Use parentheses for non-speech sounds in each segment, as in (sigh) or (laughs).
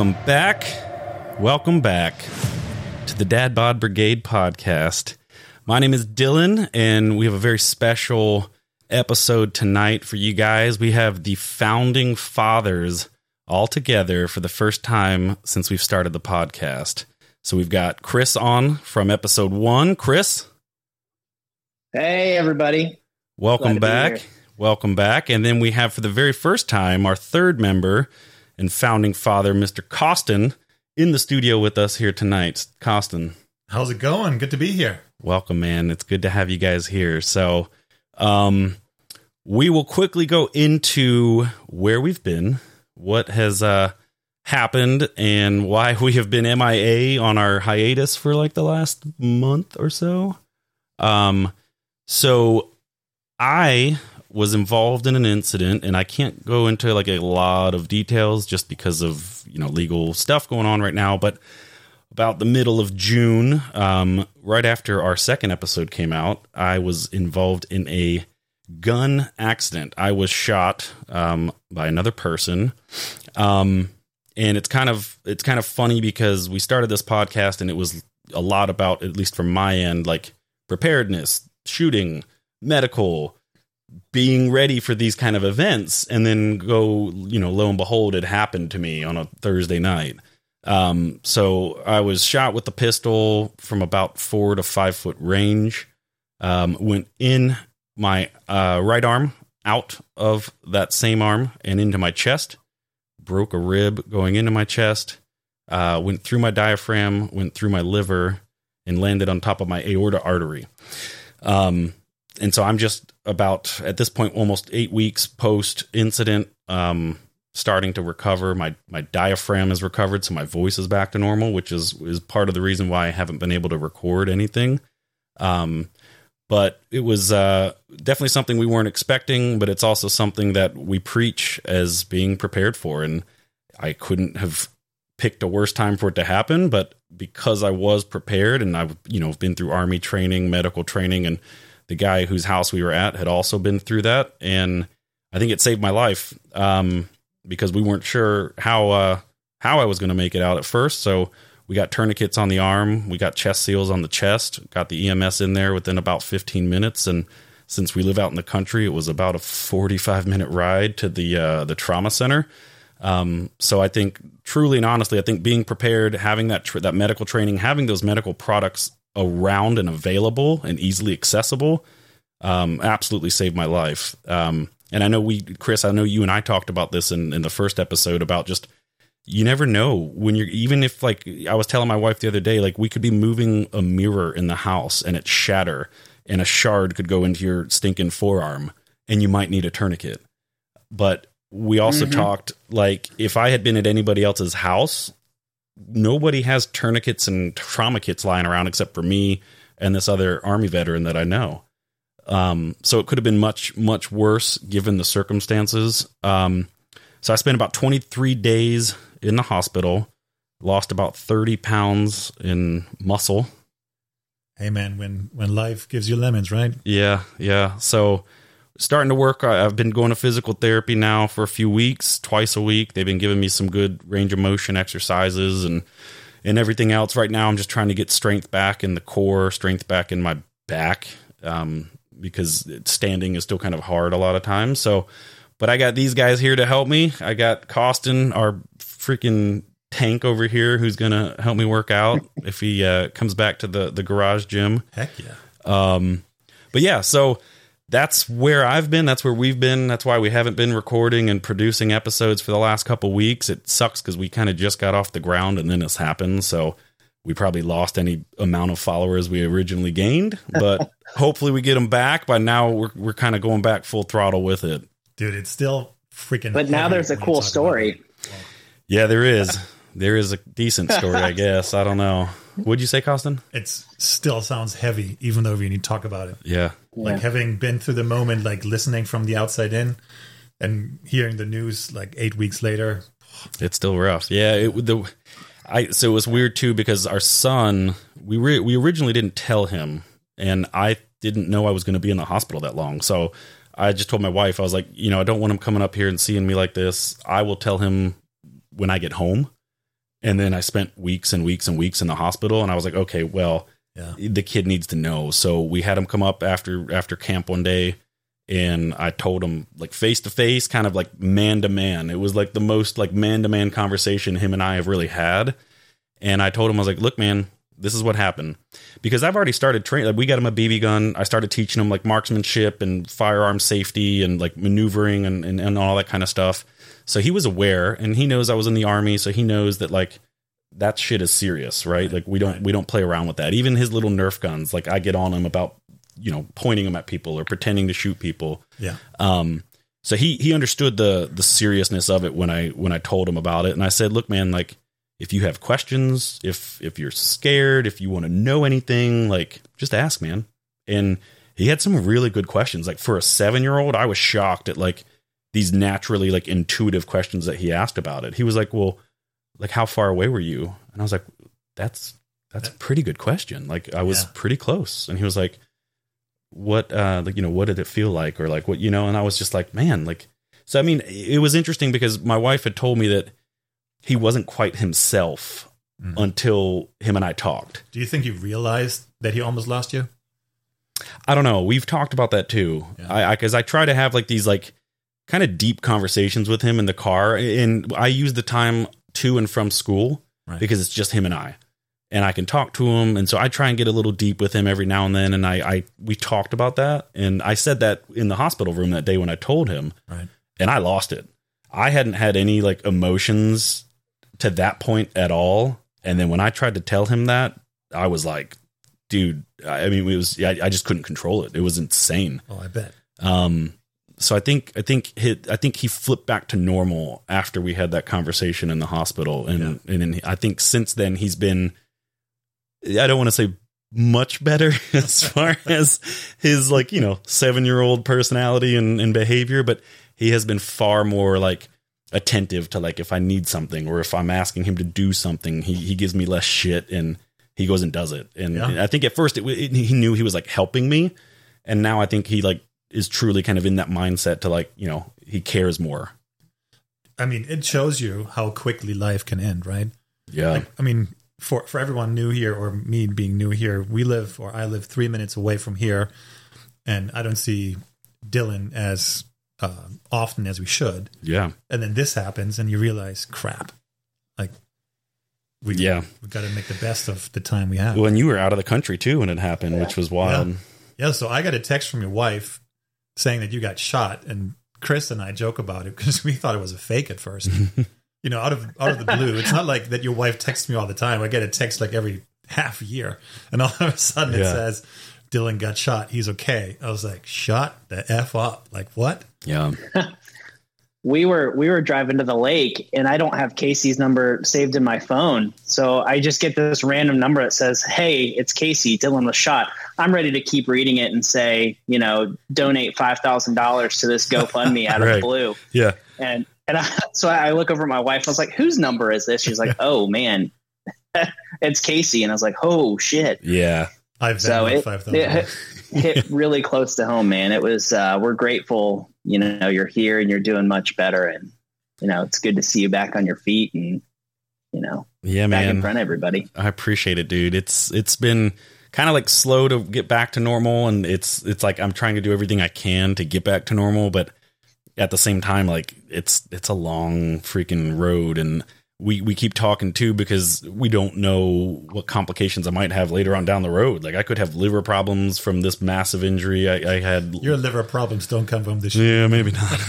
Welcome back. Welcome back to the Dad Bod Brigade podcast. My name is Dylan, and we have a very special episode tonight for you guys. We have the founding fathers all together for the first time since we've started the podcast. So we've got Chris on from episode one. Chris, Hey, everybody. welcome back. Welcome back. And then we have for the very first time our third member and founding father, Mr. Carsten, in the studio with us here tonight. Carsten, How's it going? Good to be here. welcome, man. It's good to have you guys here. So, um, we will quickly go into where we've been, what has uh, happened, and why we have been MIA on our hiatus for like the last month or so. Um, so I was involved in an incident, and I can't go into like a lot of details just because of you know legal stuff going on right now, but about the middle of June, um, right after our second episode came out, I was involved in a gun accident. I was shot um, by another person, um, and it's kind of it's kind of funny because we started this podcast and it was a lot about, at least from my end, like preparedness, shooting, medical, being ready for these kind of events, and then go, you know, lo and behold, it happened to me on a Thursday night. Um, so I was shot with the pistol from about four to five foot range. Um, went in my uh, right arm, out of that same arm, and into my chest. Broke a rib going into my chest. Uh, went through my diaphragm, went through my liver, and landed on top of my aorta artery. Um, and so I'm just about at this point almost eight weeks post incident. Um, starting to recover. My my diaphragm is recovered, so my voice is back to normal, which is is part of the reason why I haven't been able to record anything. Um, but it was uh, definitely something we weren't expecting, but it's also something that we preach as being prepared for. And I couldn't have picked a worse time for it to happen, but because I was prepared and I've you know been through army training, medical training, and the guy whose house we were at had also been through that, and I think it saved my life. Um, because we weren't sure how uh, how I was going to make it out at first. So we got tourniquets on the arm, we got chest seals on the chest, got the EMS in there within about 15 minutes. And since we live out in the country, it was about a 45 minute ride to the uh, the trauma center. Um, so I think truly and honestly, I think being prepared, having that tr- that medical training, having those medical products around and available and easily accessible, um, absolutely saved my life. Um, and I know we, Chris, I know you and I talked about this in, in the first episode about just you never know when you're even if like I was telling my wife the other day, like we could be moving a mirror in the house and it shatter and a shard could go into your stinking forearm and you might need a tourniquet. But we also Mhm. talked like if I had been at anybody else's house, nobody has tourniquets and trauma kits lying around except for me and this other army veteran that I know. Um, so it could have been much, much worse given the circumstances. Um, so I spent about 23 days in the hospital, lost about 30 pounds in muscle. Hey man, when when life gives you lemons, right? Yeah, yeah. So starting to work. I've been going to physical therapy now for a few weeks, twice a week. They've been giving me some good range of motion exercises and and everything else. Right now, I'm just trying to get strength back in the core, strength back in my back, um, because standing is still kind of hard a lot of times. So, but I got these guys here to help me. I got Carsten, our freaking tank over here, who's gonna help me work out (laughs) if he uh, comes back to the the garage gym. Heck yeah. Um, but yeah, so that's where I've been. That's where we've been. That's why we haven't been recording and producing episodes for the last couple weeks. It sucks because we kind of just got off the ground and then this happened. So we probably lost any amount of followers we originally gained, but (laughs) hopefully we get them back. By now, we're we're kind of going back full throttle with it. Dude, it's still freaking But now there's a cool story. Yeah, there is. There is a decent story, I guess. I don't know. What'd you say, Carsten? It still sounds heavy, even though we need to talk about it. Yeah. Like Yeah. having been through the moment, like listening from the outside in and hearing the news like eight weeks later. It's still rough. Yeah, it the I so it was weird too because our son we re, we originally didn't tell him and I didn't know I was going to be in the hospital that long. So I just told my wife I was like, you know, I don't want him coming up here and seeing me like this. I will tell him when I get home. And then I spent weeks and weeks and weeks in the hospital and I was like, okay, well, Yeah. the kid needs to know. So we had him come up after after camp one day and I told him like face to face, kind of like man to man. It was like the most like man to man conversation him and I have really had. And I told him I was like, "Look, man, this is what happened." Because I've already started training. Like, we got him a BB gun. I started teaching him like marksmanship and firearm safety and like maneuvering and, and, and all that kind of stuff. So he was aware and he knows I was in the army, so he knows that like that shit is serious, right? Like we don't Right. we don't play around with that. Even his little Nerf guns, like I get on him about you know pointing them at people or pretending to shoot people. Yeah. Um, so he he understood the the seriousness of it when I when I told him about it, and I said, "Look, man, like if you have questions, if if you're scared, if you want to know anything, like just ask, man." And he had some really good questions. Like for a seven year old, I was shocked at like these naturally like intuitive questions that he asked about it. He was like, "Well, like how far away were you?" And I was like, "That's that's a pretty good question. Like I was Yeah. pretty close." And he was like, "What uh like you know, what did it feel like or like what you know?" And I was just like, "Man, like so I mean, it was interesting because my wife had told me that he wasn't quite himself Mhm. until him and I talked. Do you think you realized that he almost lost you? I don't know. We've talked about that too. Yeah. I because I, try to have like these like kind of deep conversations with him in the car, and I use the time to and from school Right. because it's just him and I, and I can talk to him, and so I try and get a little deep with him every now and then. And I, I we talked about that, and I said that in the hospital room that day when I told him, Right. and I lost it. I hadn't had any like emotions to that point at all, and then when I tried to tell him that, I was like, dude, I mean, it was I, I just couldn't control it. It was insane. Oh, I bet. Um, so I think I think he, I think he flipped back to normal after we had that conversation in the hospital, and and then I think since then he's been. I don't want to say much better (laughs) as (laughs) far as his like you know seven year old personality and, and behavior, but he has been far more like attentive to like if I need something or if I'm asking him to do something, he he gives me less shit and he goes and does it. And, Yeah. and I think at first it, it, he knew he was like helping me, and now I think he like is truly kind of in that mindset to like you know he cares more. I mean, it shows you how quickly life can end, right? Yeah, Like, I mean, for for everyone new here or me being new here, we live or I live three minutes away from here, and I don't see Dylan as uh, often as we should. yeah, And then this happens, and you realize, crap, like we yeah. we got to make the best of the time we have. Well, and you were out of the country too when it happened, which was wild. Yeah, so I got a text from your wife saying that you got shot, and Chris and I joke about it because (laughs) we thought it was a fake at first. (laughs) you know, out of out of the blue. It's not like that your wife texts me all the time. I get a text like every half year, and all of a sudden it Yeah. says Dylan got shot. He's okay. I was like, shut the f up. Like what? Yeah, (laughs) we were we were driving to the lake and I don't have Casey's number saved in my phone. So I just get this random number that says, Hey, it's Casey, Dylan was shot. I'm ready to keep reading it and say, you know, donate five thousand dollars to this GoFundMe out of Right. the blue. yeah, And and I, so I look over at my wife, I was like, Whose number is this? She's like, Oh man, (laughs) it's Casey. And I was like, Oh shit. yeah. I've So it, it hit, hit (laughs) really close to home, man. It was uh, we're grateful, you know, you're here and you're doing much better, and you know, it's good to see you back on your feet and you know, Yeah, back in front of everybody. I appreciate it, dude. It's it's been kind of like slow to get back to normal, and it's it's like I'm trying to do everything I can to get back to normal, but at the same time, like it's it's a long freaking road, and we we keep talking too because we don't know what complications I might have later on down the road. Like I could have liver problems from this massive injury I, I had. Your liver problems don't come from this. Yeah, maybe not.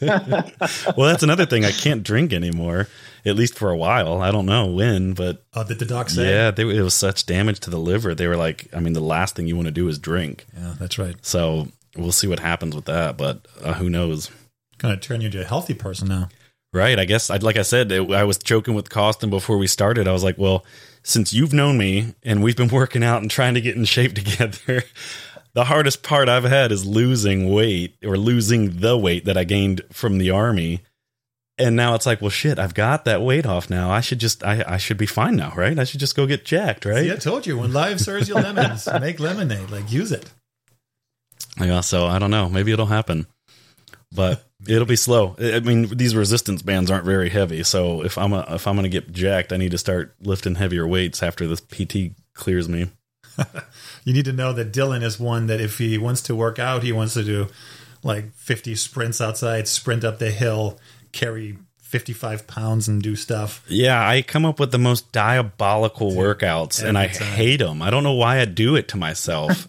(laughs) well, that's another thing. I can't drink anymore, at least for a while. I don't know when, but Oh, did the doc say? yeah, they, it was such damage to the liver. They were like, I mean, the last thing you want to do is drink. Yeah, that's right. So we'll see what happens with that, but uh, who knows? Going to turn you into a healthy person now. Right. I guess, I'd, like I said, it, I was joking with Carsten before we started. I was like, well, since you've known me and we've been working out and trying to get in shape (laughs) together, the hardest part I've had is losing weight or losing the weight that I gained from the army. And now it's like, well, shit, I've got that weight off now. I should just, I, I should be fine now, right? I should just go get jacked, right? See, I told you when life serves you lemons, (laughs) make lemonade. Like use it. Yeah, so I don't know. Maybe it'll happen. But it'll be slow. I mean, these resistance bands aren't very heavy, so if I'm a, if I'm going to get jacked, I need to start lifting heavier weights after this PT clears me. (laughs) You need to know that Dylan is one that if he wants to work out, he wants to do like 50 sprints outside, sprint up the hill, carry 55 pounds and do stuff. Yeah, I come up with the most diabolical workouts, and I time. hate them. I don't know why I do it to myself.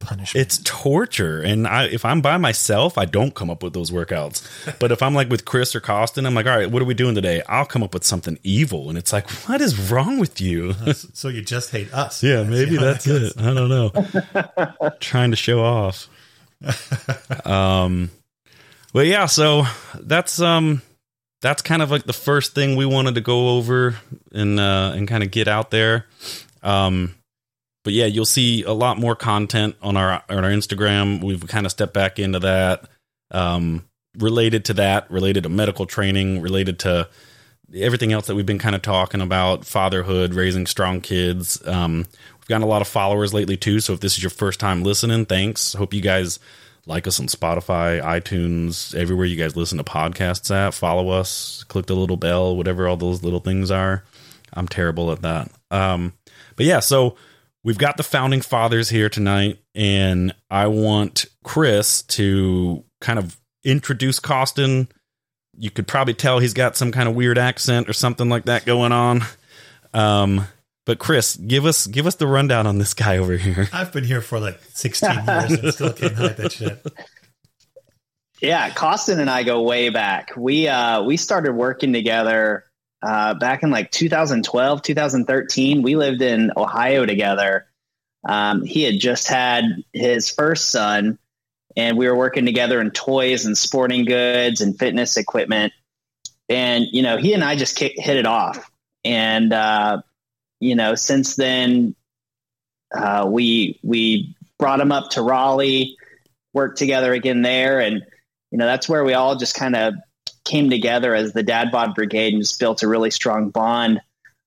Punishment. it's torture, and I, if I'm by myself, I don't come up with those workouts. (laughs) But if I'm like with Chris or Carsten, I'm like, all right, what are we doing today? I'll come up with something evil, and it's like, what is wrong with you? so you just hate us. (laughs) Yeah, maybe that's that it. I don't know. (laughs) Trying to show off. Um, but yeah, so that's um, that's kind of like the first thing we wanted to go over and uh, and kind of get out there. Um, but yeah, you'll see a lot more content on our on our Instagram. We've kind of stepped back into that. Um, related to that, related to medical training, related to everything else that we've been kind of talking about fatherhood raising strong kids. Um, we've gotten a lot of followers lately too. So if this is your first time listening thanks. Hope you guys like us on spotify itunes everywhere you guys listen to podcasts at. Follow us click the little bell whatever all those little things are. I'm terrible at that. Um, but yeah so we've got the founding fathers here tonight and i want chris to kind of introduce carsten you could probably tell he's got some kind of weird accent or something like that going on. Um, but Chris, give us give us the rundown on this guy over here. (laughs) I've been here for like 16 years and still can't hide that shit. Yeah, Carsten and I go way back. We uh we started working together uh back in like 2012, 2013. We lived in Ohio together. Um, he had just had his first son and we were working together in toys and sporting goods and fitness equipment. And you know, he and I just kick, hit it off. And uh you know, since then uh we we brought him up to Raleigh, worked together again there and you know that's where we all just kind of came together as the dad bod brigade and just built a really strong bond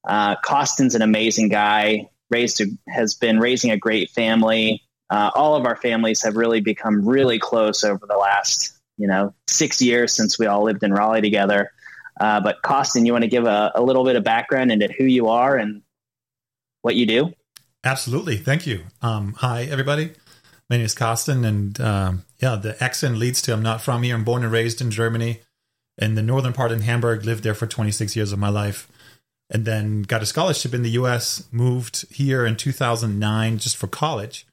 uh, carsten's an amazing guy raised a, has been raising a great family uh, all of our families have really become really close over the last you know six years since we all lived in raleigh together uh, but carsten you want to give a, a little bit of background into who you are and what you do Absolutely. Thank you. Um, hi, everybody. My name is Carsten. and um, yeah, the accent leads to I'm not from here. I'm born and raised in Germany, in the northern part in Hamburg. Lived there for 26 years of my life, and then got a scholarship in the U.S. Moved here in 2009 just for college,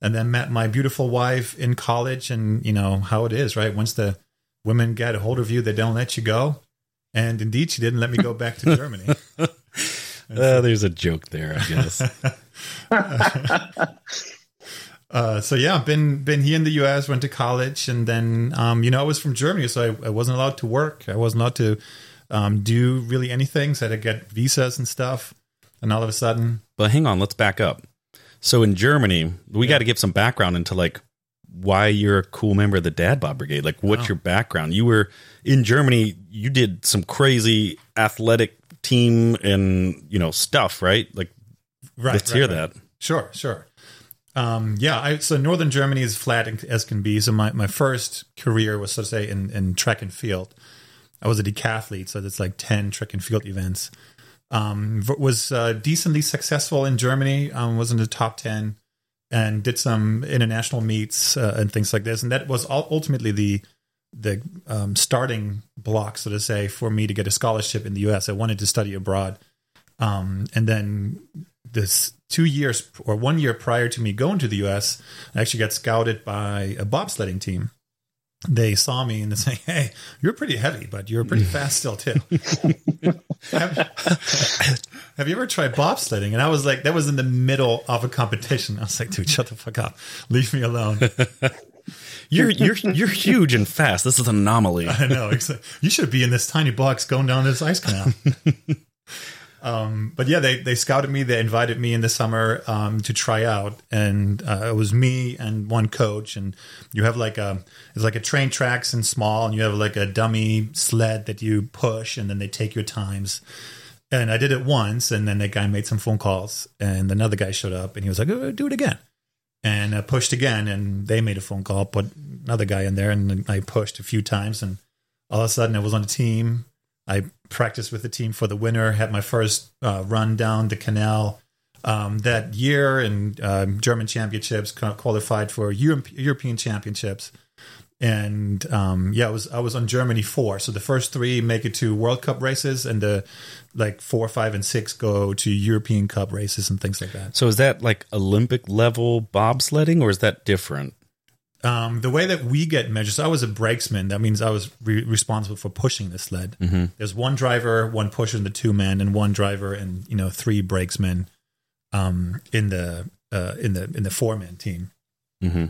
and then met my beautiful wife in college. And you know how it is, right? Once the women get a hold of you, they don't let you go. And indeed, she didn't let me go back to Germany. (laughs) Uh, there's a joke there, I guess. (laughs) Uh, so yeah, been been here in the U.S. Went to college, and then um, you know I was from Germany, so I, I wasn't allowed to work. I wasn't allowed to um, do really anything. So I had to get visas and stuff. And all of a sudden, but hang on, let's back up. So in Germany, we got to give some background into like why you're a cool member of the Dad Bod Brigade. Like, what's Wow. your background? You were in Germany. You did some crazy athletic team and you know stuff, right? Like, right? let's right, hear right. that. Sure, sure. Um, yeah, I, so northern Germany is flat as can be. So my, my first career was, so to say, in, in track and field. I was a decathlete, so that's like 10 track and field events. Um, was uh, decently successful in Germany, um, was in the top 10, and did some international meets uh, and things like this. And that was ultimately the the um, starting block, so to say, for me to get a scholarship in the U.S. I wanted to study abroad, um, and then this two years or one year prior to me going to the U.S., I actually got scouted by a bobsledding team. They saw me and they say, (laughs) "Hey, you're pretty heavy, but you're pretty mm. fast still too." (laughs) have, (laughs) have you ever tried bobsledding? And I was like, that was in the middle of a competition. I was like, dude, shut the fuck up, leave me alone. You're you're you're huge and fast. This is an anomaly. I know. You should be in this tiny box going down this ice canal. Um, but yeah, they they scouted me. They invited me in the summer um, to try out, and uh, it was me and one coach. And you have like a it's like a train tracks and small, and you have like a dummy sled that you push, and then they take your times. And I did it once, and then that guy made some phone calls, and another guy showed up, and he was like, oh, "Do it again." and I pushed again, and they made a phone call, put another guy in there, and I pushed a few times, and all of a sudden I was on the team. I practiced with the team for the winter, had my first uh, run down the canal um, that year in um, German championships, qualified for Euro- European championships. And um, yeah, I was I was on Germany four. So the first three make it to World Cup races, and the like four, five, and six go to European Cup races and things like that. So is that like Olympic level bobsledding, or is that different? Um, the way that we get measures, I was a brakesman. That means I was re- responsible for pushing the sled. Mm-hmm. There's one driver, one pusher, and the two men, and one driver, and you know three brakesmen um, in the uh, in the in the four man team. Mm-hmm.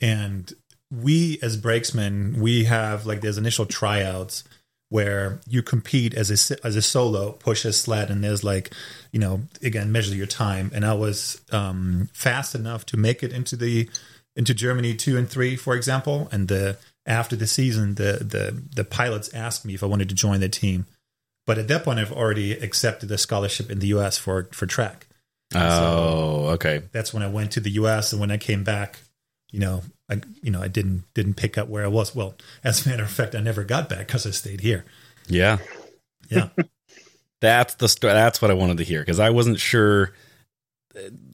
And we as brakesmen, we have like there's initial tryouts where you compete as a as a solo, push a sled, and there's like, you know, again measure your time. And I was um, fast enough to make it into the into Germany two and three, for example. And the after the season, the the the pilots asked me if I wanted to join the team, but at that point, I've already accepted a scholarship in the U.S. for for track. Oh, so okay. That's when I went to the U.S. and when I came back, you know, I you know I didn't didn't pick up where I was. Well, as a matter of fact, I never got back because I stayed here. Yeah, yeah. (laughs) that's the st- that's what I wanted to hear because I wasn't sure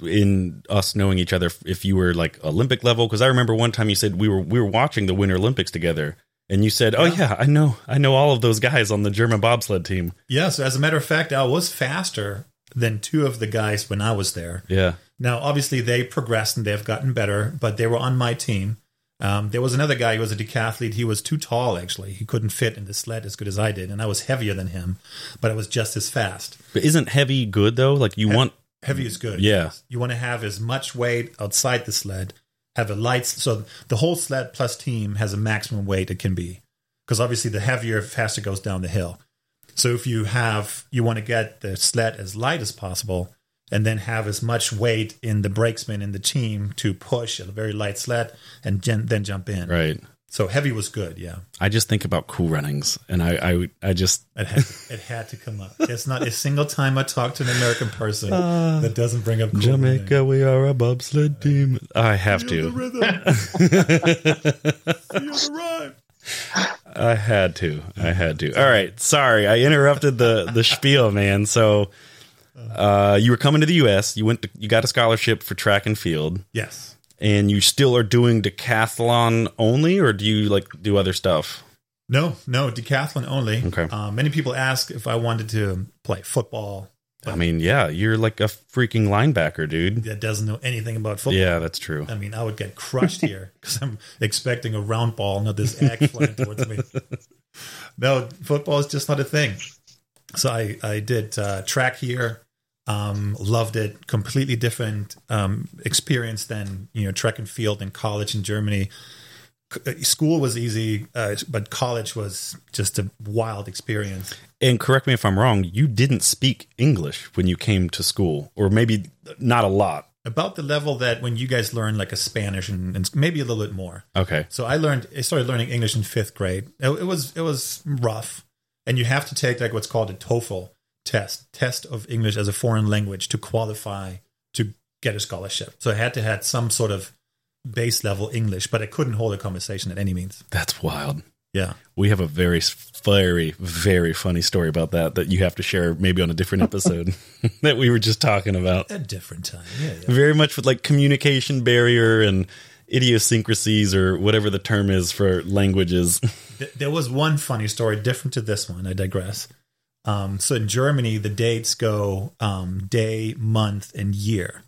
in us knowing each other if you were like Olympic level because I remember one time you said we were we were watching the Winter Olympics together and you said, "Oh yeah. yeah, I know, I know all of those guys on the German bobsled team." Yeah, so as a matter of fact, I was faster than two of the guys when I was there. Yeah. Now, obviously, they progressed and they've gotten better, but they were on my team. Um, there was another guy who was a decathlete. He was too tall, actually. He couldn't fit in the sled as good as I did, and I was heavier than him, but I was just as fast. But isn't heavy good though? Like you He- want Heavy is good. Yeah. You want to have as much weight outside the sled, have a light. So the whole sled plus team has a maximum weight it can be, because obviously the heavier, faster goes down the hill. So if you have, you want to get the sled as light as possible, and then have as much weight in the brakesman in the team to push a very light sled and then jump in. right. So heavy was good. Yeah, I just think about cool runnings, and I I, I just it had it had to come up. It's not a single time I talk to an American person (laughs) that doesn't bring up cool Jamaica, we are a bobsled team. I have running. to. The rhythm. (laughs) Feel the rhyme. I had to. I had to. All right. Sorry, I interrupted the the spiel, man. So, uh, you were coming to the U.S. You went. To, you got a scholarship for track and field, Yes. And you still are doing decathlon only, or do you like do other stuff? No, no, decathlon only. Okay. Um, many people ask if I wanted to play football. I mean, yeah, you're like a freaking linebacker, dude. That doesn't know anything about football. Yeah, that's true. I mean, I would get crushed here (laughs) because I'm expecting a round ball, not this egg flying towards me. (laughs) No, football is just not a thing. So I, I did uh, track here. Um, loved it. Completely different um, experience than you know track and field in college in Germany. C- uh, School was easy, uh, but college was just a wild experience. And correct me if I'm wrong. You didn't speak English when you came to school, or maybe not a lot. About the level that when you guys learn like a Spanish and, and maybe a little bit more. Okay. So I learned, I started learning English in fifth grade. It, it was it was rough, and you have to take like what's called a TOEFL test, test of English as a foreign language to qualify to get a scholarship. So I had to have some sort of base level English, but I couldn't hold a conversation at any means. That's wild. Yeah, We have a very, very, very funny story about that that you have to share maybe on a different episode (laughs) (laughs) that we were just talking about. at a different time. Yeah, yeah. Very much with like communication barrier and idiosyncrasies or whatever the term is for languages. There was one funny story different to this one. I digress. Um, so in Germany, the dates go um, day, month, and year.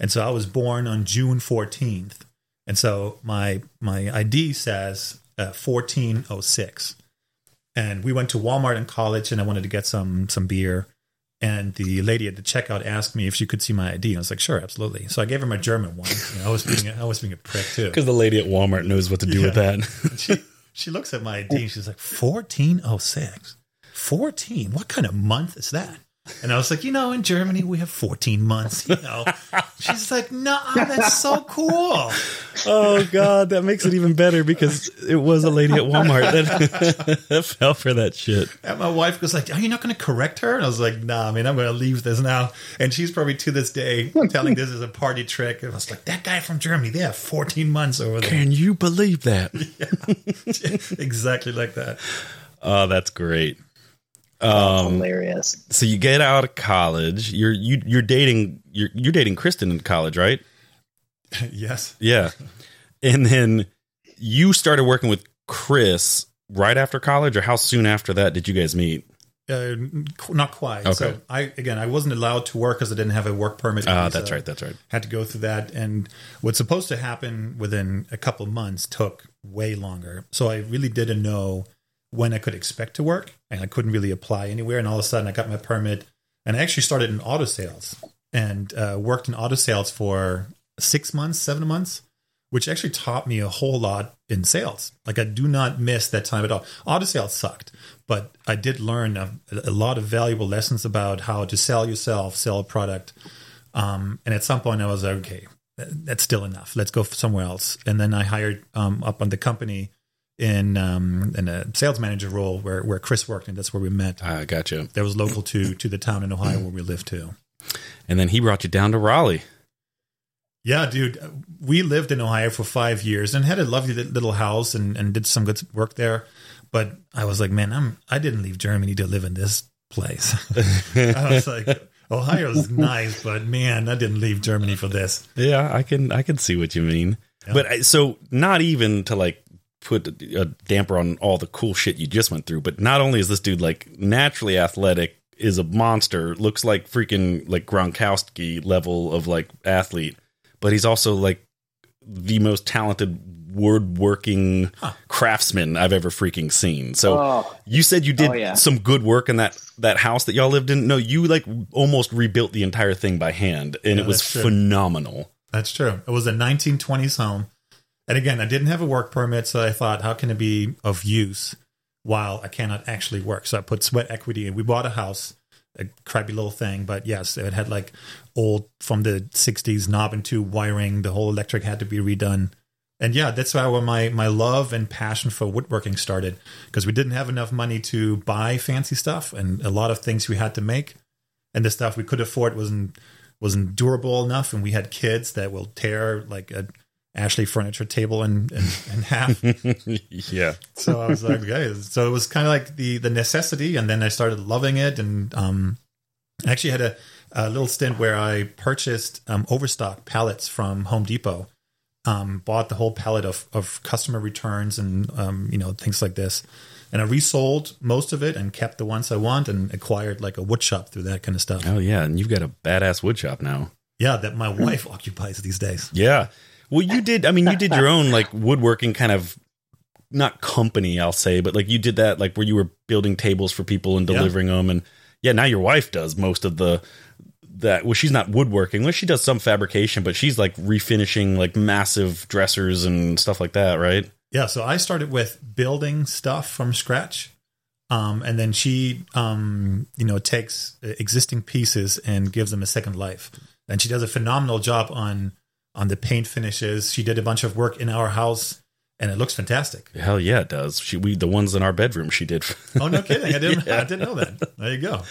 And so I was born on June 14th. And so my my ID says uh, 1406. And we went to Walmart in college and I wanted to get some some beer. And the lady at the checkout asked me if she could see my ID. And I was like, sure, absolutely. So I gave her my German one. You know, I was being a, I was being a prick too. Because the lady at Walmart knows what to do with that. (laughs) she she looks at my ID and she's like, 1406. 14? What kind of month is that? And I was like, you know, in Germany we have 14 months. You know, she's like, no, that's so cool. Oh God, that makes it even better because it was a lady at Walmart that (laughs) fell for that shit. And my wife was like, "Are you not going to correct her?" And I was like, "Nah, man, I'm going to leave this now." And she's probably to this day telling this is a party trick. And I was like, "That guy from Germany, they have 14 months over there." Can you believe that? (laughs) (laughs) exactly like that. Oh, that's great. Um, hilarious. So you get out of college. You're you you're dating you're you're dating Kristen in college, right? (laughs) yes. Yeah. And then you started working with Chris right after college, or how soon after that did you guys meet? Uh, not quite. Okay. So I again, I wasn't allowed to work because I didn't have a work permit. Ah, uh, that's right. That's right. Had to go through that, and what's supposed to happen within a couple months took way longer. So I really didn't know when I could expect to work, and I couldn't really apply anywhere. And all of a sudden, I got my permit, and I actually started in auto sales and uh, worked in auto sales for six months, seven months, which actually taught me a whole lot in sales. Like I do not miss that time at all. Auto sales sucked, but I did learn a, a lot of valuable lessons about how to sell yourself, sell a product. Um, and at some point, I was like, okay, that's still enough. Let's go somewhere else. And then I hired um, up on the company in um, in a sales manager role where where Chris worked, and that's where we met. I uh, gotcha. That was local to to the town in Ohio where we live too. And then he brought you down to Raleigh. Yeah, dude. We lived in Ohio for five years and had a lovely little house and, and did some good work there. But I was like, man, I'm I didn't leave Germany to live in this place. (laughs) I was like, Ohio is nice, but man, I didn't leave Germany for this. Yeah, I can I can see what you mean. Yeah. But I, so not even to like put a damper on all the cool shit you just went through. But not only is this dude like naturally athletic, is a monster, looks like freaking like Gronkowski level of like athlete, but he's also like the most talented woodworking huh. craftsman I've ever freaking seen. So oh. you said you did oh, yeah. some good work in that that house that y'all lived in. No, you like almost rebuilt the entire thing by hand, and yeah, it was phenomenal. That's true. It was a 1920s home and again, I didn't have a work permit, so I thought, how can it be of use while I cannot actually work? So I put sweat equity in. We bought a house, a crappy little thing, but yes, it had like old from the 60s knob and tube wiring. The whole electric had to be redone. And yeah, that's why my my love and passion for woodworking started because we didn't have enough money to buy fancy stuff, and a lot of things we had to make, and the stuff we could afford wasn't wasn't durable enough, and we had kids that will tear like a Ashley furniture table in, in, in half. (laughs) yeah. So I was like, okay. So it was kind of like the the necessity, and then I started loving it, and um, I actually had a, a little stint where I purchased um, overstock pallets from Home Depot. Um, bought the whole pallet of, of customer returns and um, you know things like this, and I resold most of it and kept the ones I want and acquired like a wood shop through that kind of stuff. Oh yeah, and you've got a badass wood shop now. Yeah, that my wife occupies these days. Yeah, well, you did. I mean, you did your (laughs) own like woodworking kind of not company, I'll say, but like you did that like where you were building tables for people and delivering yeah. them, and yeah, now your wife does most of the that. Well, she's not woodworking. Well, she does some fabrication, but she's like refinishing like massive dressers and stuff like that, right? Yeah. So I started with building stuff from scratch. Um, and then she, um, you know, takes existing pieces and gives them a second life. And she does a phenomenal job on on the paint finishes. She did a bunch of work in our house and it looks fantastic. Hell yeah, it does. She we the ones in our bedroom she did. oh no kidding! I (laughs) didn't yeah. I didn't know that. There you go.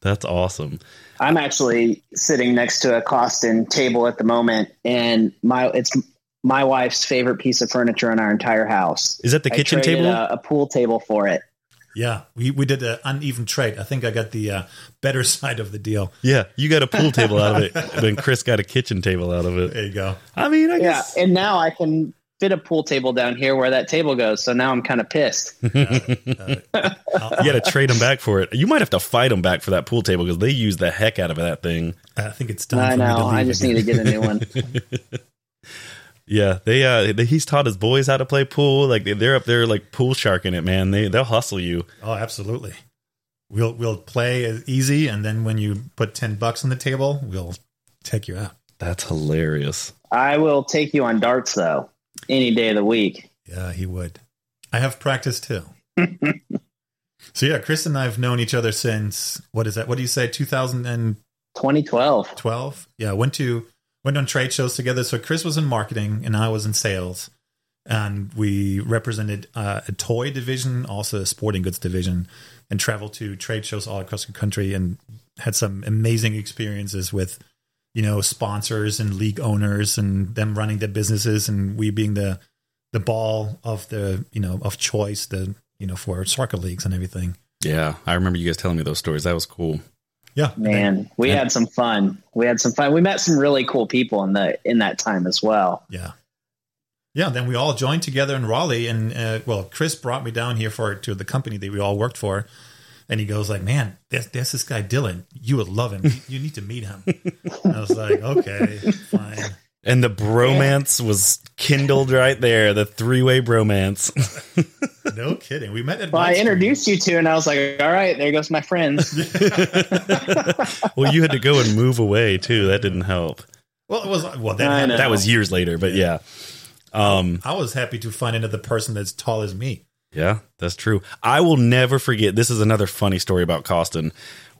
That's awesome. I'm actually sitting next to a Carsten table at the moment, and my it's my wife's favorite piece of furniture in our entire house. Is that the kitchen table? A, a pool table for it. Yeah, we, we did an uneven trade. I think I got the uh, better (laughs) side of the deal. Yeah, you got a pool table out of it, then Chris got a kitchen table out of it. There you go. I mean, I yeah, guess. and now I can fit a pool table down here where that table goes. So now I'm kind of pissed. (laughs) uh, uh, (laughs) you got to trade them back for it. You might have to fight them back for that pool table because they use the heck out of that thing. I think it's time. I know. I just again. need to get a new one. Yeah, they uh he's taught his boys how to play pool. Like they're up there like pool sharking it, man. They they'll hustle you. Oh, absolutely. We'll we'll play easy, and then when you put ten bucks on the table, we'll take you out. That's hilarious. I will take you on darts though, any day of the week. Yeah, he would. I have practice too. (laughs) So yeah, Chris and I have known each other since what is that? What do you say? 2012. 12. Yeah, went to went on trade shows together. So Chris was in marketing and I was in sales, and we represented uh, a toy division, also a sporting goods division, and traveled to trade shows all across the country and had some amazing experiences with you know sponsors and league owners and them running their businesses and we being the the ball of the you know of choice the you know for soccer leagues and everything Yeah, I remember you guys telling me those stories. That was cool. Yeah Man, we had some fun. We had some fun. We met some really cool people in the in that time as well. Yeah. Yeah, then we all joined together in Raleigh, and uh, well, Chris brought me down here for to the company that we all worked for, and he goes like, "Man, there's, there's this guy Dylan. You would love him. You need to meet him." I was like, "Okay, fine." And the bromance was kindled right there. The three way bromance. (laughs) No kidding. We met at. Well, I introduced you to, and I was like, "All right, there goes my friends." (laughs) well, you had to go and move away too. That didn't help. Well, it was well. I Then know. That was years later, but yeah. Um, I was happy to find another person that's tall as me. Yeah, that's true. I will never forget. This is another funny story about Carsten.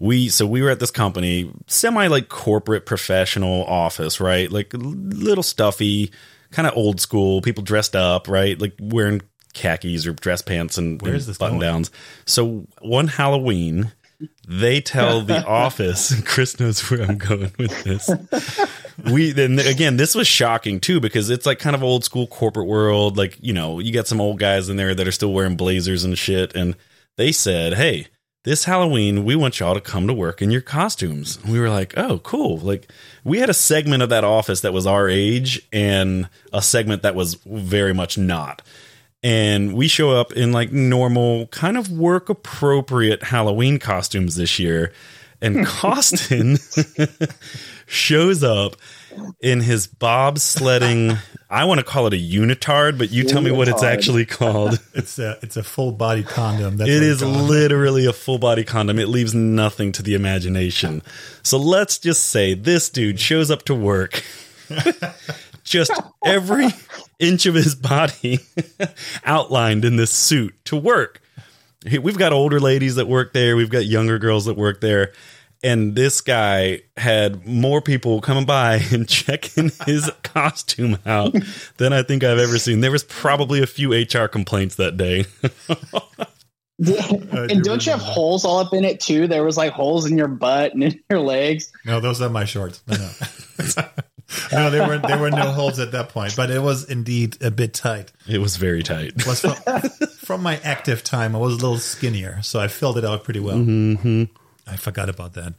We so we were at this company, semi like corporate professional office, right? Like little stuffy, kind of old school. People dressed up, right? Like wearing khakis or dress pants and, and button downs. So one Halloween, they tell the (laughs) office. Chris knows where I'm going with this. we then again this was shocking too because it's like kind of old school corporate world like you know you got some old guys in there that are still wearing blazers and shit and they said hey this halloween we want y'all to come to work in your costumes. And we were like oh cool. Like we had a segment of that office that was our age and a segment that was very much not. And we show up in like normal kind of work appropriate halloween costumes this year. And (laughs) Carsten (laughs) shows up in his bobsledding. (laughs) I want to call it a unitard, but you tell me what it's actually called. (laughs) It's a it's a full body condom. That's It is literally a full body condom. It leaves nothing to the imagination. So let's just say this dude shows up to work. (laughs) just every inch of his body outlined in this suit to work. We've got older ladies that work there. We've got younger girls that work there. And this guy had more people coming by (laughs) and checking his (laughs) costume out than I think I've ever seen. There was probably a few HR complaints that day. (laughs) and don't you have holes all up in it too? There was like holes in your butt and in your legs. No, those are my shorts. No, no. no, there were there were no holes at that point, but it was indeed a bit tight. It was very tight. Plus, from, from my active time, I was a little skinnier, so I filled it out pretty well. hmm I forgot about that.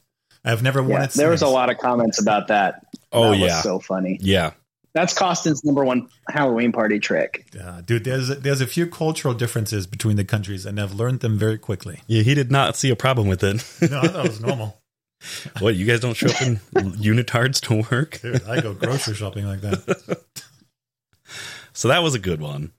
I've never worn Yeah, it. there was a lot of comments about that. Oh, That was yeah. so funny. Yeah. That's Carsten's number one Halloween party trick. Yeah, dude, there's there's a few cultural differences between the countries, and I've learned them very quickly. Yeah, he did not see a problem with it. (laughs) No, I thought it was normal. (laughs) what, you guys don't show up in unitards to work? Dude, I go grocery shopping like that. (laughs) So that was a good one.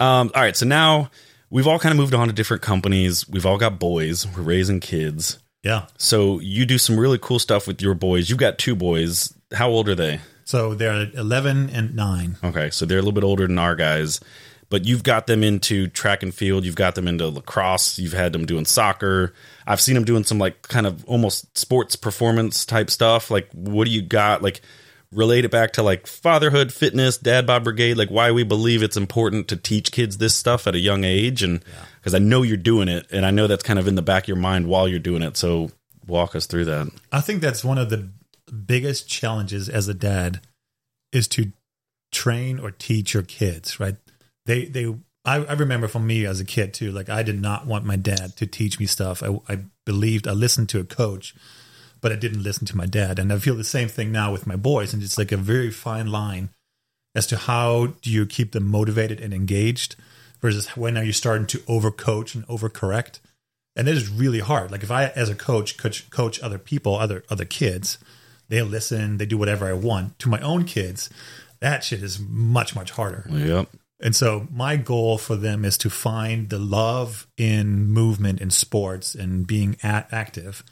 Um, all right, so now we've all kind of moved on to different companies. We've all got boys. We're raising kids. Yeah. So you do some really cool stuff with your boys. You've got two boys. How old are they? So they're 11 and 9. Okay, so they're a little bit older than our guys, but you've got them into track and field. You've got them into lacrosse. You've had them doing soccer. I've seen them doing some like kind of almost sports performance type stuff. Like, what do you got? Like, relate it back to like fatherhood, fitness, dad bod brigade. Like, why we believe it's important to teach kids this stuff at a young age, and because I know you're doing it, and I know that's kind of in the back of your mind while you're doing it. So, walk us through that. I think that's one of the biggest challenges as a dad is to train or teach your kids, right? They they I, I remember from me as a kid too, like I did not want my dad to teach me stuff. I, I believed I listened to a coach, but I didn't listen to my dad. And I feel the same thing now with my boys. And it's like a very fine line as to how do you keep them motivated and engaged versus when are you starting to overcoach and overcorrect. And it is really hard. Like if I, as a coach, coach coach other people, other other kids, they listen, they do whatever I want. To my own kids, that shit is much much harder. Yep. And so my goal for them is to find the love in movement in sports and being a- active,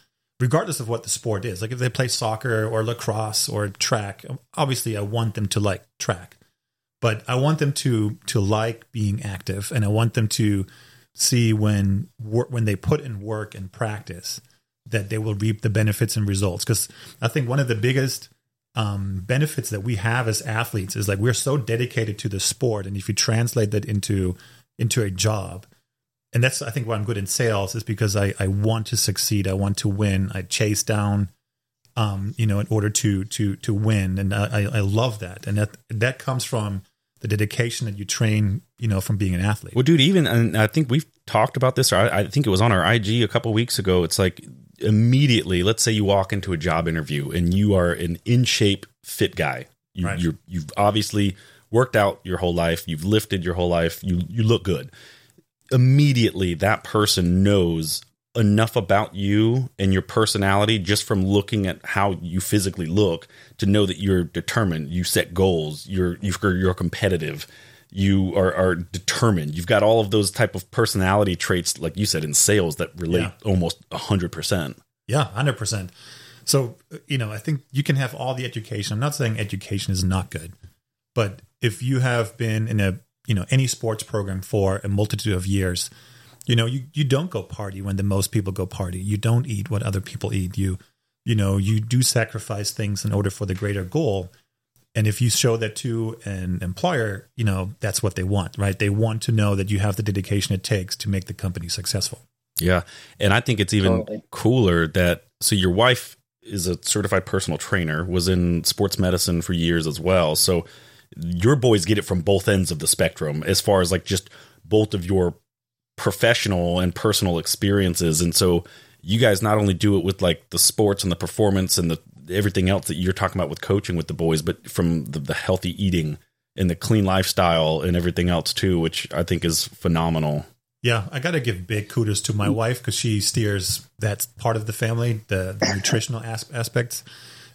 regardless of what the sport is. Like if they play soccer or lacrosse or track, obviously I want them to like track, but I want them to to like being active, and I want them to see when when they put in work and practice that they will reap the benefits and results. Because I think one of the biggest um, benefits that we have as athletes is like we're so dedicated to the sport, and if you translate that into into a job, and that's I think why I'm good in sales is because I I want to succeed, I want to win, I chase down, um, you know, in order to to to win, and I I love that, and that that comes from the dedication that you train, you know, from being an athlete. Well, dude, even and I think we've talked about this, or I, I think it was on our IG a couple weeks ago. It's like immediately, let's say you walk into a job interview and you are an in shape, fit guy. You, Right. you're, you've obviously worked out your whole life. You've lifted your whole life. You you look good. Immediately, that person knows enough about you and your personality just from looking at how you physically look to know that you're determined. You set goals. You're you're, you're competitive. You are, are determined. You've got all of those type of personality traits, like you said, in sales that relate Yeah. almost hundred percent. Yeah, hundred percent. So you know, I think you can have all the education. I'm not saying education is not good, but if you have been in a you know any sports program for a multitude of years, you know you you don't go party when the most people go party. You don't eat what other people eat. You you know you do sacrifice things in order for the greater goal. And if you show that to an employer, you know that's what they want, right? They want to know that you have the dedication it takes to make the company successful. Yeah. And I think it's even Totally. cooler that so your wife is a certified personal trainer, was in sports medicine for years as well. So your boys get it from both ends of the spectrum as far as like just both of your professional and personal experiences. And so you guys not only do it with like the sports and the performance and the everything else that you're talking about with coaching with the boys, but from the, the healthy eating and the clean lifestyle and everything else too, which I think is phenomenal. Yeah, I got to give big kudos to my wife because she steers that part of the family, the, the nutritional as- aspects.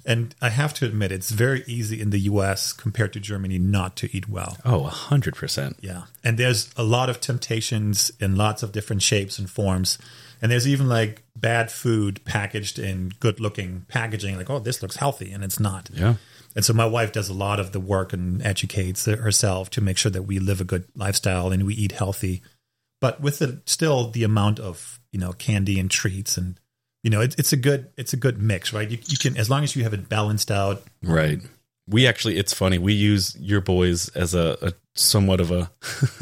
And I have to admit, it's very easy in the US compared to Germany not to eat well. Oh, a hundred percent. Yeah. And there's a lot of temptations in lots of different shapes and forms. And there's even like bad food packaged in good looking packaging, like, oh, this looks healthy, and it's not. Yeah. And so my wife does a lot of the work and educates herself to make sure that we live a good lifestyle and we eat healthy, but with the, still the amount of you know candy and treats and you know it, it's a good it's a good mix, right? You, you can as long as you have it balanced out. Right. We actually, it's funny. We use your boys as a, a somewhat of a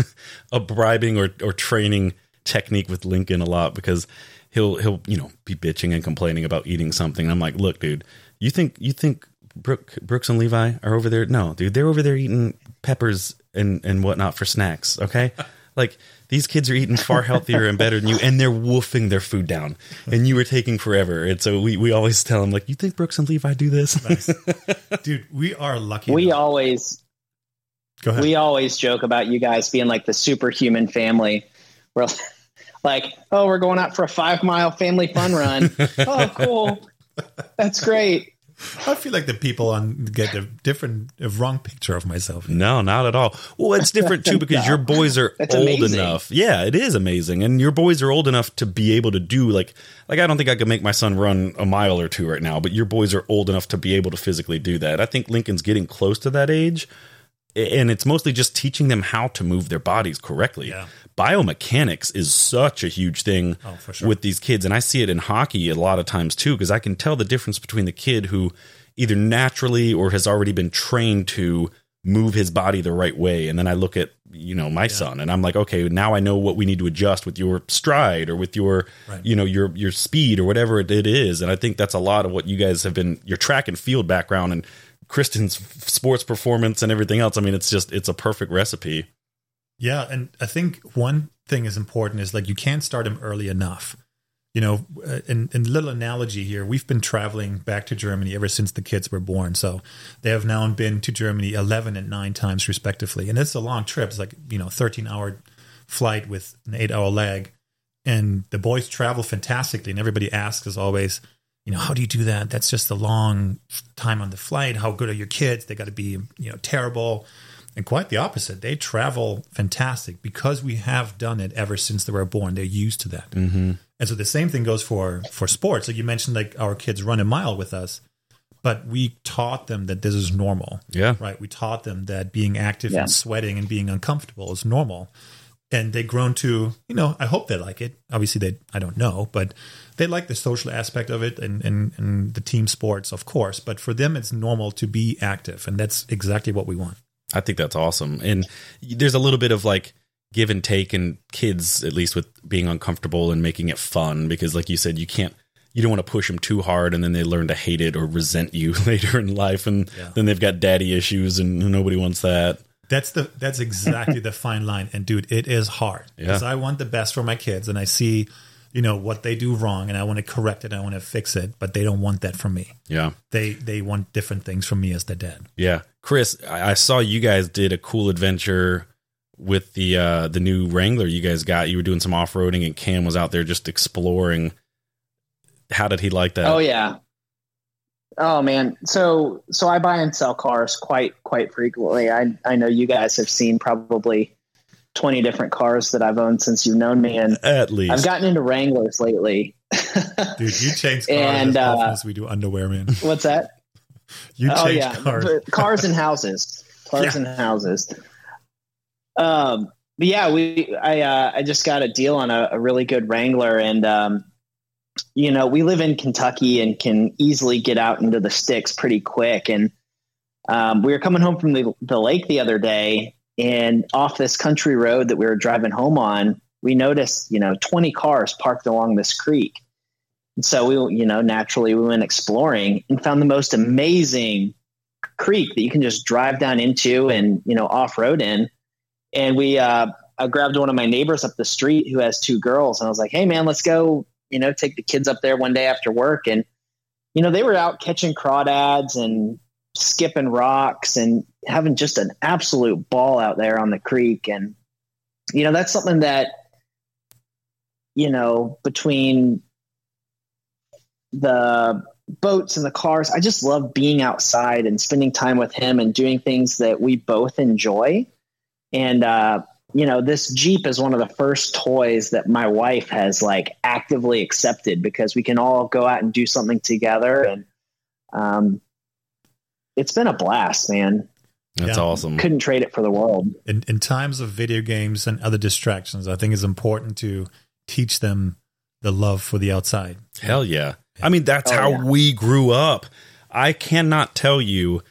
(laughs) a bribing or or training technique with Lincoln a lot because he'll he'll you know be bitching and complaining about eating something. I'm like, look, dude, you think you think Brooke, Brooks and Levi are over there? No, dude, they're over there eating peppers and and whatnot for snacks. Okay, (laughs) like these kids are eating far healthier and better than you, and they're woofing their food down, and you are taking forever. And so we we always tell them like, you think Brooks and Levi do this? (laughs) Dude, we are lucky. We enough- always Go ahead. we always joke about you guys being like the superhuman family. We're (laughs) like, oh, we're going out for a five mile family fun run. (laughs) oh, cool. That's great. I feel like the people on get a different, a wrong picture of myself. No, not at all. Well, it's different too (laughs) because your boys are That's old amazing. enough. Yeah, it is amazing, and your boys are old enough to be able to do like like I don't think I could make my son run a mile or two right now, but your boys are old enough to be able to physically do that. I think Lincoln's getting close to that age, and it's mostly just teaching them how to move their bodies correctly. Yeah. Biomechanics is such a huge thing Oh, sure. with these kids, and I see it in hockey a lot of times too because I can tell the difference between the kid who either naturally or has already been trained to move his body the right way, and then I look at you know my son and I'm like, okay, now I know what we need to adjust with your stride or with your Right. you know your your speed or whatever it is, and I think that's a lot of what you guys have been your track and field background and Kristen's sports performance and everything else. I mean, it's just it's a perfect recipe. Yeah, and I think one thing is important is like you can't start them early enough. You know, uh, in in little analogy here, we've been traveling back to Germany ever since the kids were born. So they have now been to Germany eleven and nine times respectively, and it's a long trip. It's like you know thirteen hour flight with an eight hour leg, and the boys travel fantastically. And everybody asks as always, you know, how do you do that? That's just a long time on the flight. How good are your kids? They got to be you know terrible. And quite the opposite. They travel fantastic because we have done it ever since they were born. They're used to that. Mm-hmm. And so the same thing goes for for sports. So you mentioned like our kids run a mile with us, but we taught them that this is normal, Yeah, right? We taught them that being active Yeah. and sweating and being uncomfortable is normal. and they've grown to you know i hope they like it obviously they i don't know but they like the social aspect of it and, and, and the team sports of course but for them it's normal to be active and that's exactly what we want I think that's awesome. And there's a little bit of like give and take and kids at least with being uncomfortable and making it fun because like you said you can't you don't want to push them too hard and then they learn to hate it or resent you (laughs) later in life and Yeah. then they've got daddy issues and nobody wants that. That's the that's exactly the fine line. And dude, it is hard because Yeah. I want the best for my kids, and I see, you know, what they do wrong, and I want to correct it. I want to fix it, but they don't want that from me. Yeah. They they want different things from me as their dad. Yeah. Chris, I I saw you guys did a cool adventure with the uh the new Wrangler you guys got. You were doing some off-roading and Cam was out there just exploring. How did he like that? Oh yeah. Oh man. So so I buy and sell cars quite quite frequently. I I know you guys have seen probably 20 different cars that I've owned since you've known me and At least. I've gotten into Wranglers lately. (laughs) Dude, you change cars And, as often uh, as we do underwear, man. What's that? You oh change yeah, cars. Cars and (laughs) houses, cars Yeah. and houses. Um, but yeah, we I uh, I just got a deal on a, a really good Wrangler, and um, you know we live in Kentucky and can easily get out into the sticks pretty quick. And um, we were coming home from the the lake the other day, and off this country road that we were driving home on, we noticed you know twenty cars parked along this creek. So we, you know, naturally we went exploring and found the most amazing creek that you can just drive down into and, you know, off road in. And we, uh, I grabbed one of my neighbors up the street who has two girls and I was like, Hey man, let's go, you know, take the kids up there one day after work. And, you know, they were out catching crawdads and skipping rocks and having just an absolute ball out there on the creek. And, you know, that's something that, you know, between the boats and the cars. I just love being outside and spending time with him and doing things that we both enjoy. And uh, you know, this Jeep is one of the first toys that my wife has like actively accepted because we can all go out and do something together and um it's been a blast, man. That's Yeah. awesome. Couldn't trade it for the world. in, in times of video games and other distractions, I think it's important to teach them the love for the outside. Hell yeah. I mean, that's Oh, how yeah. we grew up. I cannot tell you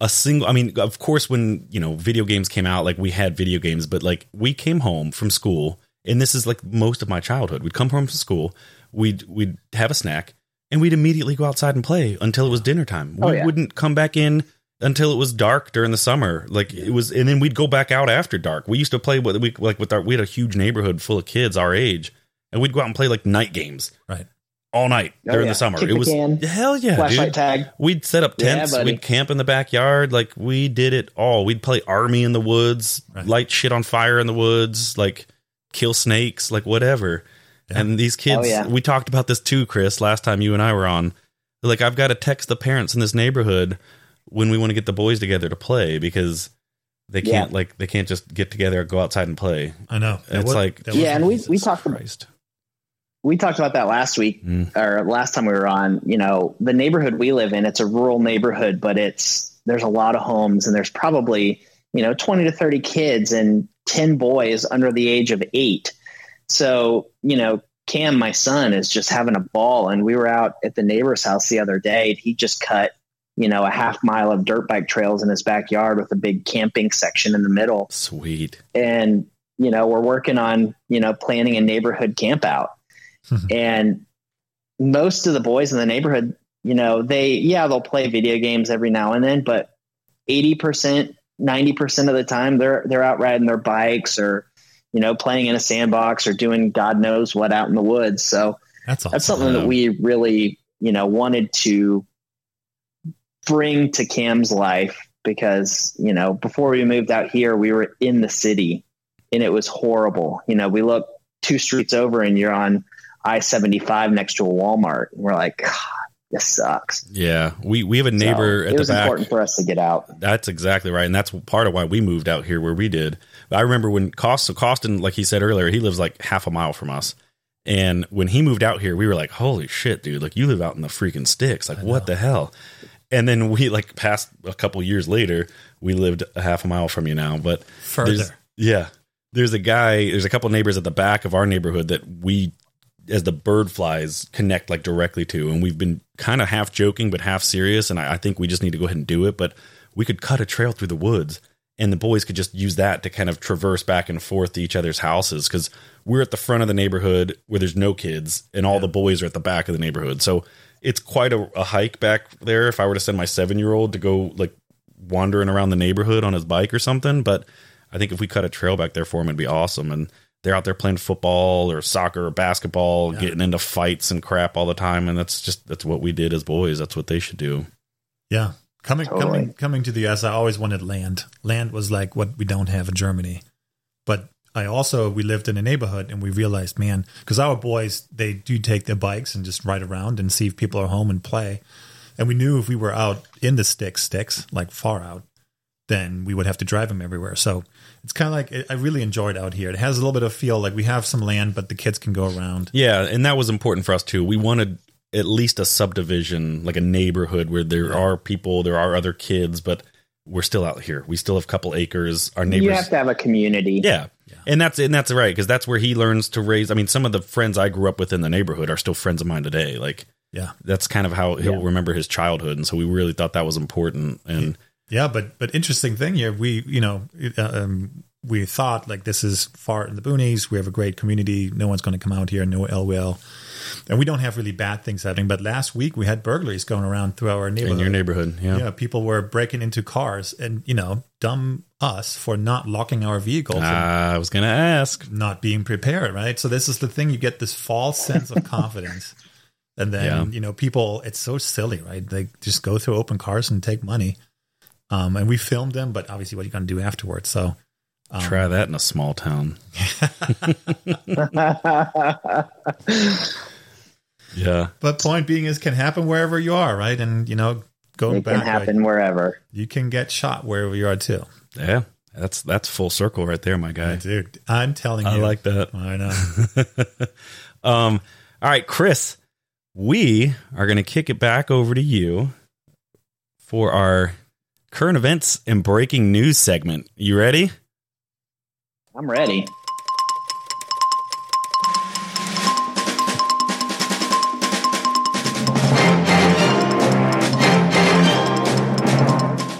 a single, I mean, of course, when, you know, video games came out, like we had video games, but like we came home from school, and this is like most of my childhood. We'd come home from school, we'd, we'd have a snack, and we'd immediately go outside and play until it was dinner time. Oh, we Oh, yeah. wouldn't come back in until it was dark during the summer. Like it was, and then we'd go back out after dark. We used to play with, we, like with our, we had a huge neighborhood full of kids our age, and we'd go out and play like night games Right. All night Oh, during yeah. the summer. Kick it the was can. hell yeah, Flashlight dude. tag. We'd set up tents. buddy. we'd camp in the backyard. Like we did it all. We'd play army in the woods, Right. light shit on fire in the woods, like kill snakes, like whatever. Yeah. And these kids, Oh, yeah. we talked about this too, Chris. Last time you and I were on, like I've got to text the parents in this neighborhood when we want to get the boys together to play because they can't like they can't just get together go outside and play. I know. That It's was- like- that was- Yeah, and we we Jesus talked about Christ. We talked about that last week Mm. or last time we were on you know the neighborhood we live in it's a rural neighborhood but it's there's a lot of homes and there's probably you know 20 to 30 kids and 10 boys under the age of eight so you know cam my son is just having a ball and we were out at the neighbor's house the other day and he just cut you know a half mile of dirt bike trails in his backyard with a big camping section in the middle Sweet. and you know we're working on you know planning a neighborhood camp out Mm-hmm. and most of the boys in the neighborhood you know they yeah they'll play video games every now and then but 80% 90% of the time they're they're out riding their bikes or you know playing in a sandbox or doing god knows what out in the woods. So That's awesome. that's something that we really you know wanted to bring to cam's life because you know before we moved out here we were in the city and it was horrible. You know we look two streets over and you're on i-75 next to a walmart and we're like this sucks Yeah, we we have a So, neighbor it at the was back. important for us to get out That's exactly right, and that's part of why we moved out here where we did. But I remember when Cost, so Carsten, like he said earlier, he lives like half a mile from us, and when he moved out here, we were like, "Holy shit, dude! Like you live out in the freaking sticks! Like what the hell?" And then we like passed a couple years later, we lived a half a mile from you now, but there's- Further. yeah. there's a guy, there's a couple neighbors at the back of our neighborhood that we, as the bird flies, connect like directly to, and we've been kind of half joking but half serious, and I, I think we just need to go ahead and do it. But we could cut a trail through the woods, and the boys could just use that to kind of traverse back and forth to each other's houses because we're at the front of the neighborhood where there's no kids, and all the boys are at the back of the neighborhood. So it's quite a, a hike back there. If I were to send my seven year old to go like wandering around the neighborhood on his bike or something, but I think if we cut a trail back there for him, it'd be awesome. And they're out there playing football or soccer or basketball, Yeah. getting into fights and crap all the time. And that's just that's what we did as boys. That's what they should do. Yeah. Coming Totally. coming coming to the US, I always wanted land. Land was like what we don't have in Germany. But I also we lived in a neighborhood and we realized, man, because our boys they do take their bikes and just ride around and see if people are home and play. And we knew if we were out in the sticks, sticks like far out, then we would have to drive them everywhere. So it's kind of like I really enjoyed out here. It has a little bit of feel like we have some land, but the kids can go around. Yeah, and that was important for us too. We wanted at least a subdivision, like a neighborhood where there are people, there are other kids, but we're still out here. We still have a couple acres. Our neighbors You have to have a community. Yeah. And that's and that's right because that's where he learns to raise. I mean, some of the friends I grew up with in the neighborhood are still friends of mine today. Like Yeah. that's kind of how he'll Yeah. remember his childhood, and so we really thought that was important. And Yeah, but but interesting thing here, we you know uh, um, we thought like this is far in the boonies. We have a great community. No one's going to come out here. No ill will, and we don't have really bad things happening. But last week we had burglaries going around through our neighborhood. in your neighborhood, yeah, yeah, people were breaking into cars, and you know, dumb us for not locking our vehicles and I was gonna ask. not being prepared, right? So this is the thing: you get this false sense of (laughs) confidence, and then Yeah. you know, people. It's so silly, right? They just go through open cars and take money. Um, and we filmed them, but obviously, what are you going to do afterwards? So, um, Try that in a small town. (laughs) Yeah, But point being is, can happen wherever you are, right? And you know, going it can happen right, wherever. you can get shot wherever you are too. yeah. That's that's full circle right there, my guy. Dude, I'm telling you. I like that. I know. (laughs) um, all right, Chris, we are going to kick it back over to you for our current events and breaking news segment. You ready? I'm ready.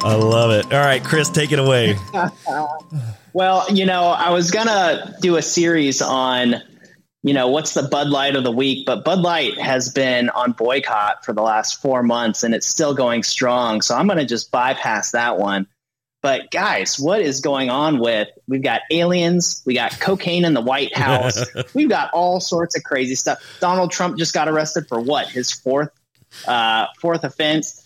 I love it. All right, Chris, take it away. (laughs) Well, you know, I was gonna do a series on, you know, what's the Bud Light of the week, but Bud Light has been on boycott for the last four months and it's still going strong. So I'm gonna just bypass that one. But guys, what is going on with? We've got aliens, we got cocaine in the White House, (laughs) we've got all sorts of crazy stuff. Donald Trump just got arrested for what? His fourth, uh, fourth offense.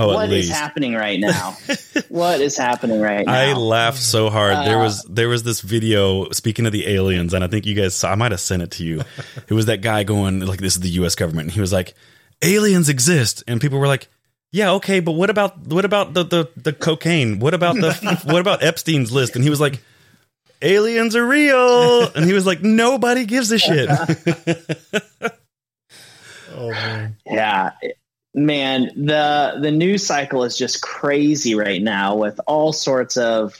Oh, What at is happening right now? (laughs) what is happening right now? I laughed so hard. there Uh, was there was this video speaking of the aliens, and I think you guys saw. I might have sent it to you. it was that guy going like, "This is the U.S. government," and he was like, "Aliens exist," and people were like, "Yeah, okay, but what about what about the the, the cocaine? What about the (laughs) what about Epstein's list?" And he was like, "Aliens are real," and he was like, "Nobody gives a shit." (laughs) Oh man, Yeah, man, the the news cycle is just crazy right now with all sorts of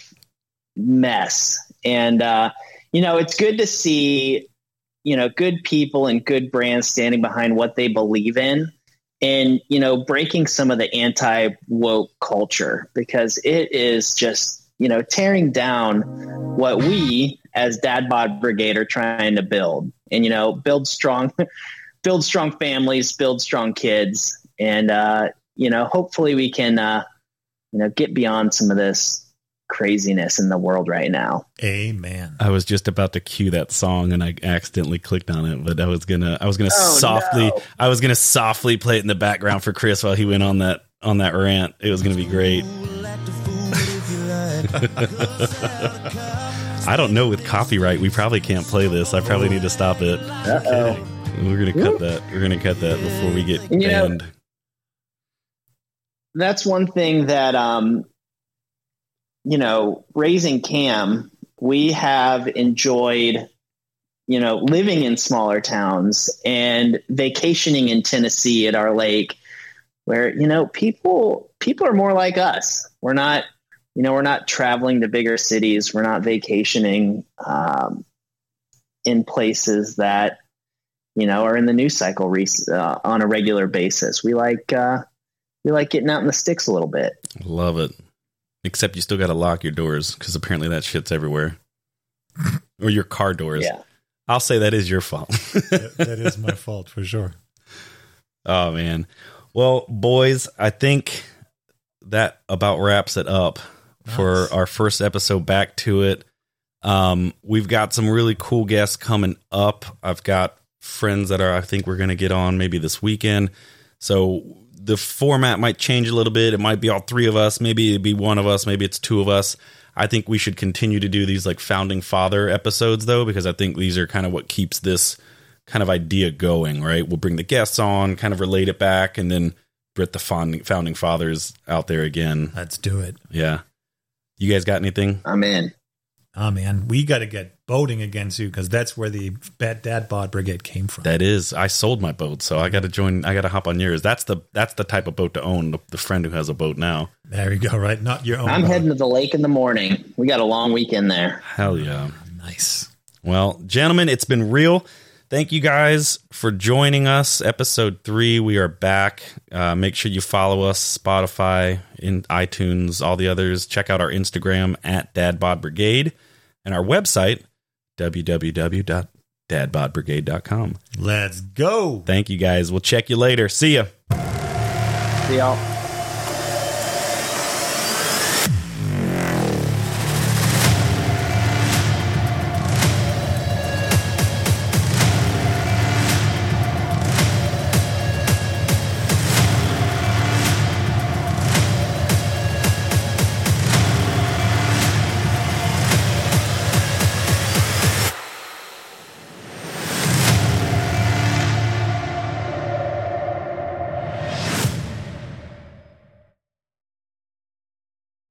mess, and uh, you know it's good to see you know good people and good brands standing behind what they believe in, and you know breaking some of the anti woke culture because it is just you know tearing down what we as Dad Bod Brigade are trying to build, and you know build strong. (laughs) build strong families, build strong kids, and uh, you know, hopefully we can uh, you know get beyond some of this craziness in the world right now. amen. I was just about to cue that song and I accidentally clicked on it, but I was gonna I was gonna Oh, softly no. I was gonna softly play it in the background for Chris while he went on that on that rant. It was gonna be great. (laughs) I don't know with copyright, we probably can't play this. I probably need to stop it. Uh-oh. We're gonna cut that. We're gonna cut that before we get You know- banned. That's one thing that um, you know, raising Cam, we have enjoyed you know living in smaller towns and vacationing in Tennessee at our lake where you know people people are more like us. We're not you know, we're not traveling to bigger cities. We're not vacationing um, in places that, you know, are in the news cycle uh, on a regular basis. We like, uh, we like getting out in the sticks a little bit. Love it. Except you still got to lock your doors because apparently that shit's everywhere. or your car doors. Yeah. I'll say that is your fault. (laughs) that, that is my fault for sure. Oh man. Well, boys, I think that about wraps it up nice. for our first episode back to it. Um, we've got some really cool guests coming up. I've got friends that are I think we're going to get on maybe this weekend. So the format might change a little bit. It might be all three of us, maybe it'd be one of us, maybe it's two of us. I think we should continue to do these like founding father episodes though because I think these are kind of what keeps this kind of idea going, right? We'll bring the guests on, kind of relate it back and then Brit the founding founding fathers out there again. Let's do it. Yeah. You guys got anything? I'm in. Oh man, we got to get boating against you because that's where the Bad Dad Bod Brigade came from. That is, I sold my boat, so I got to join. I got to hop on yours. That's the that's the type of boat to own. The, the friend who has a boat now. There you go. Right, not your own. I'm boat. heading to the lake in the morning. We got a long weekend there. Hell yeah, nice. Well, gentlemen, it's been real. Thank you guys for joining us. Episode three, we are back. Uh, make sure you follow us, Spotify, in iTunes, all the others. Check out our Instagram at Dad Bod Brigade and our website, www.dadbodbrigade.com. Let's go. Thank you guys. We'll check you later. See ya. See y'all.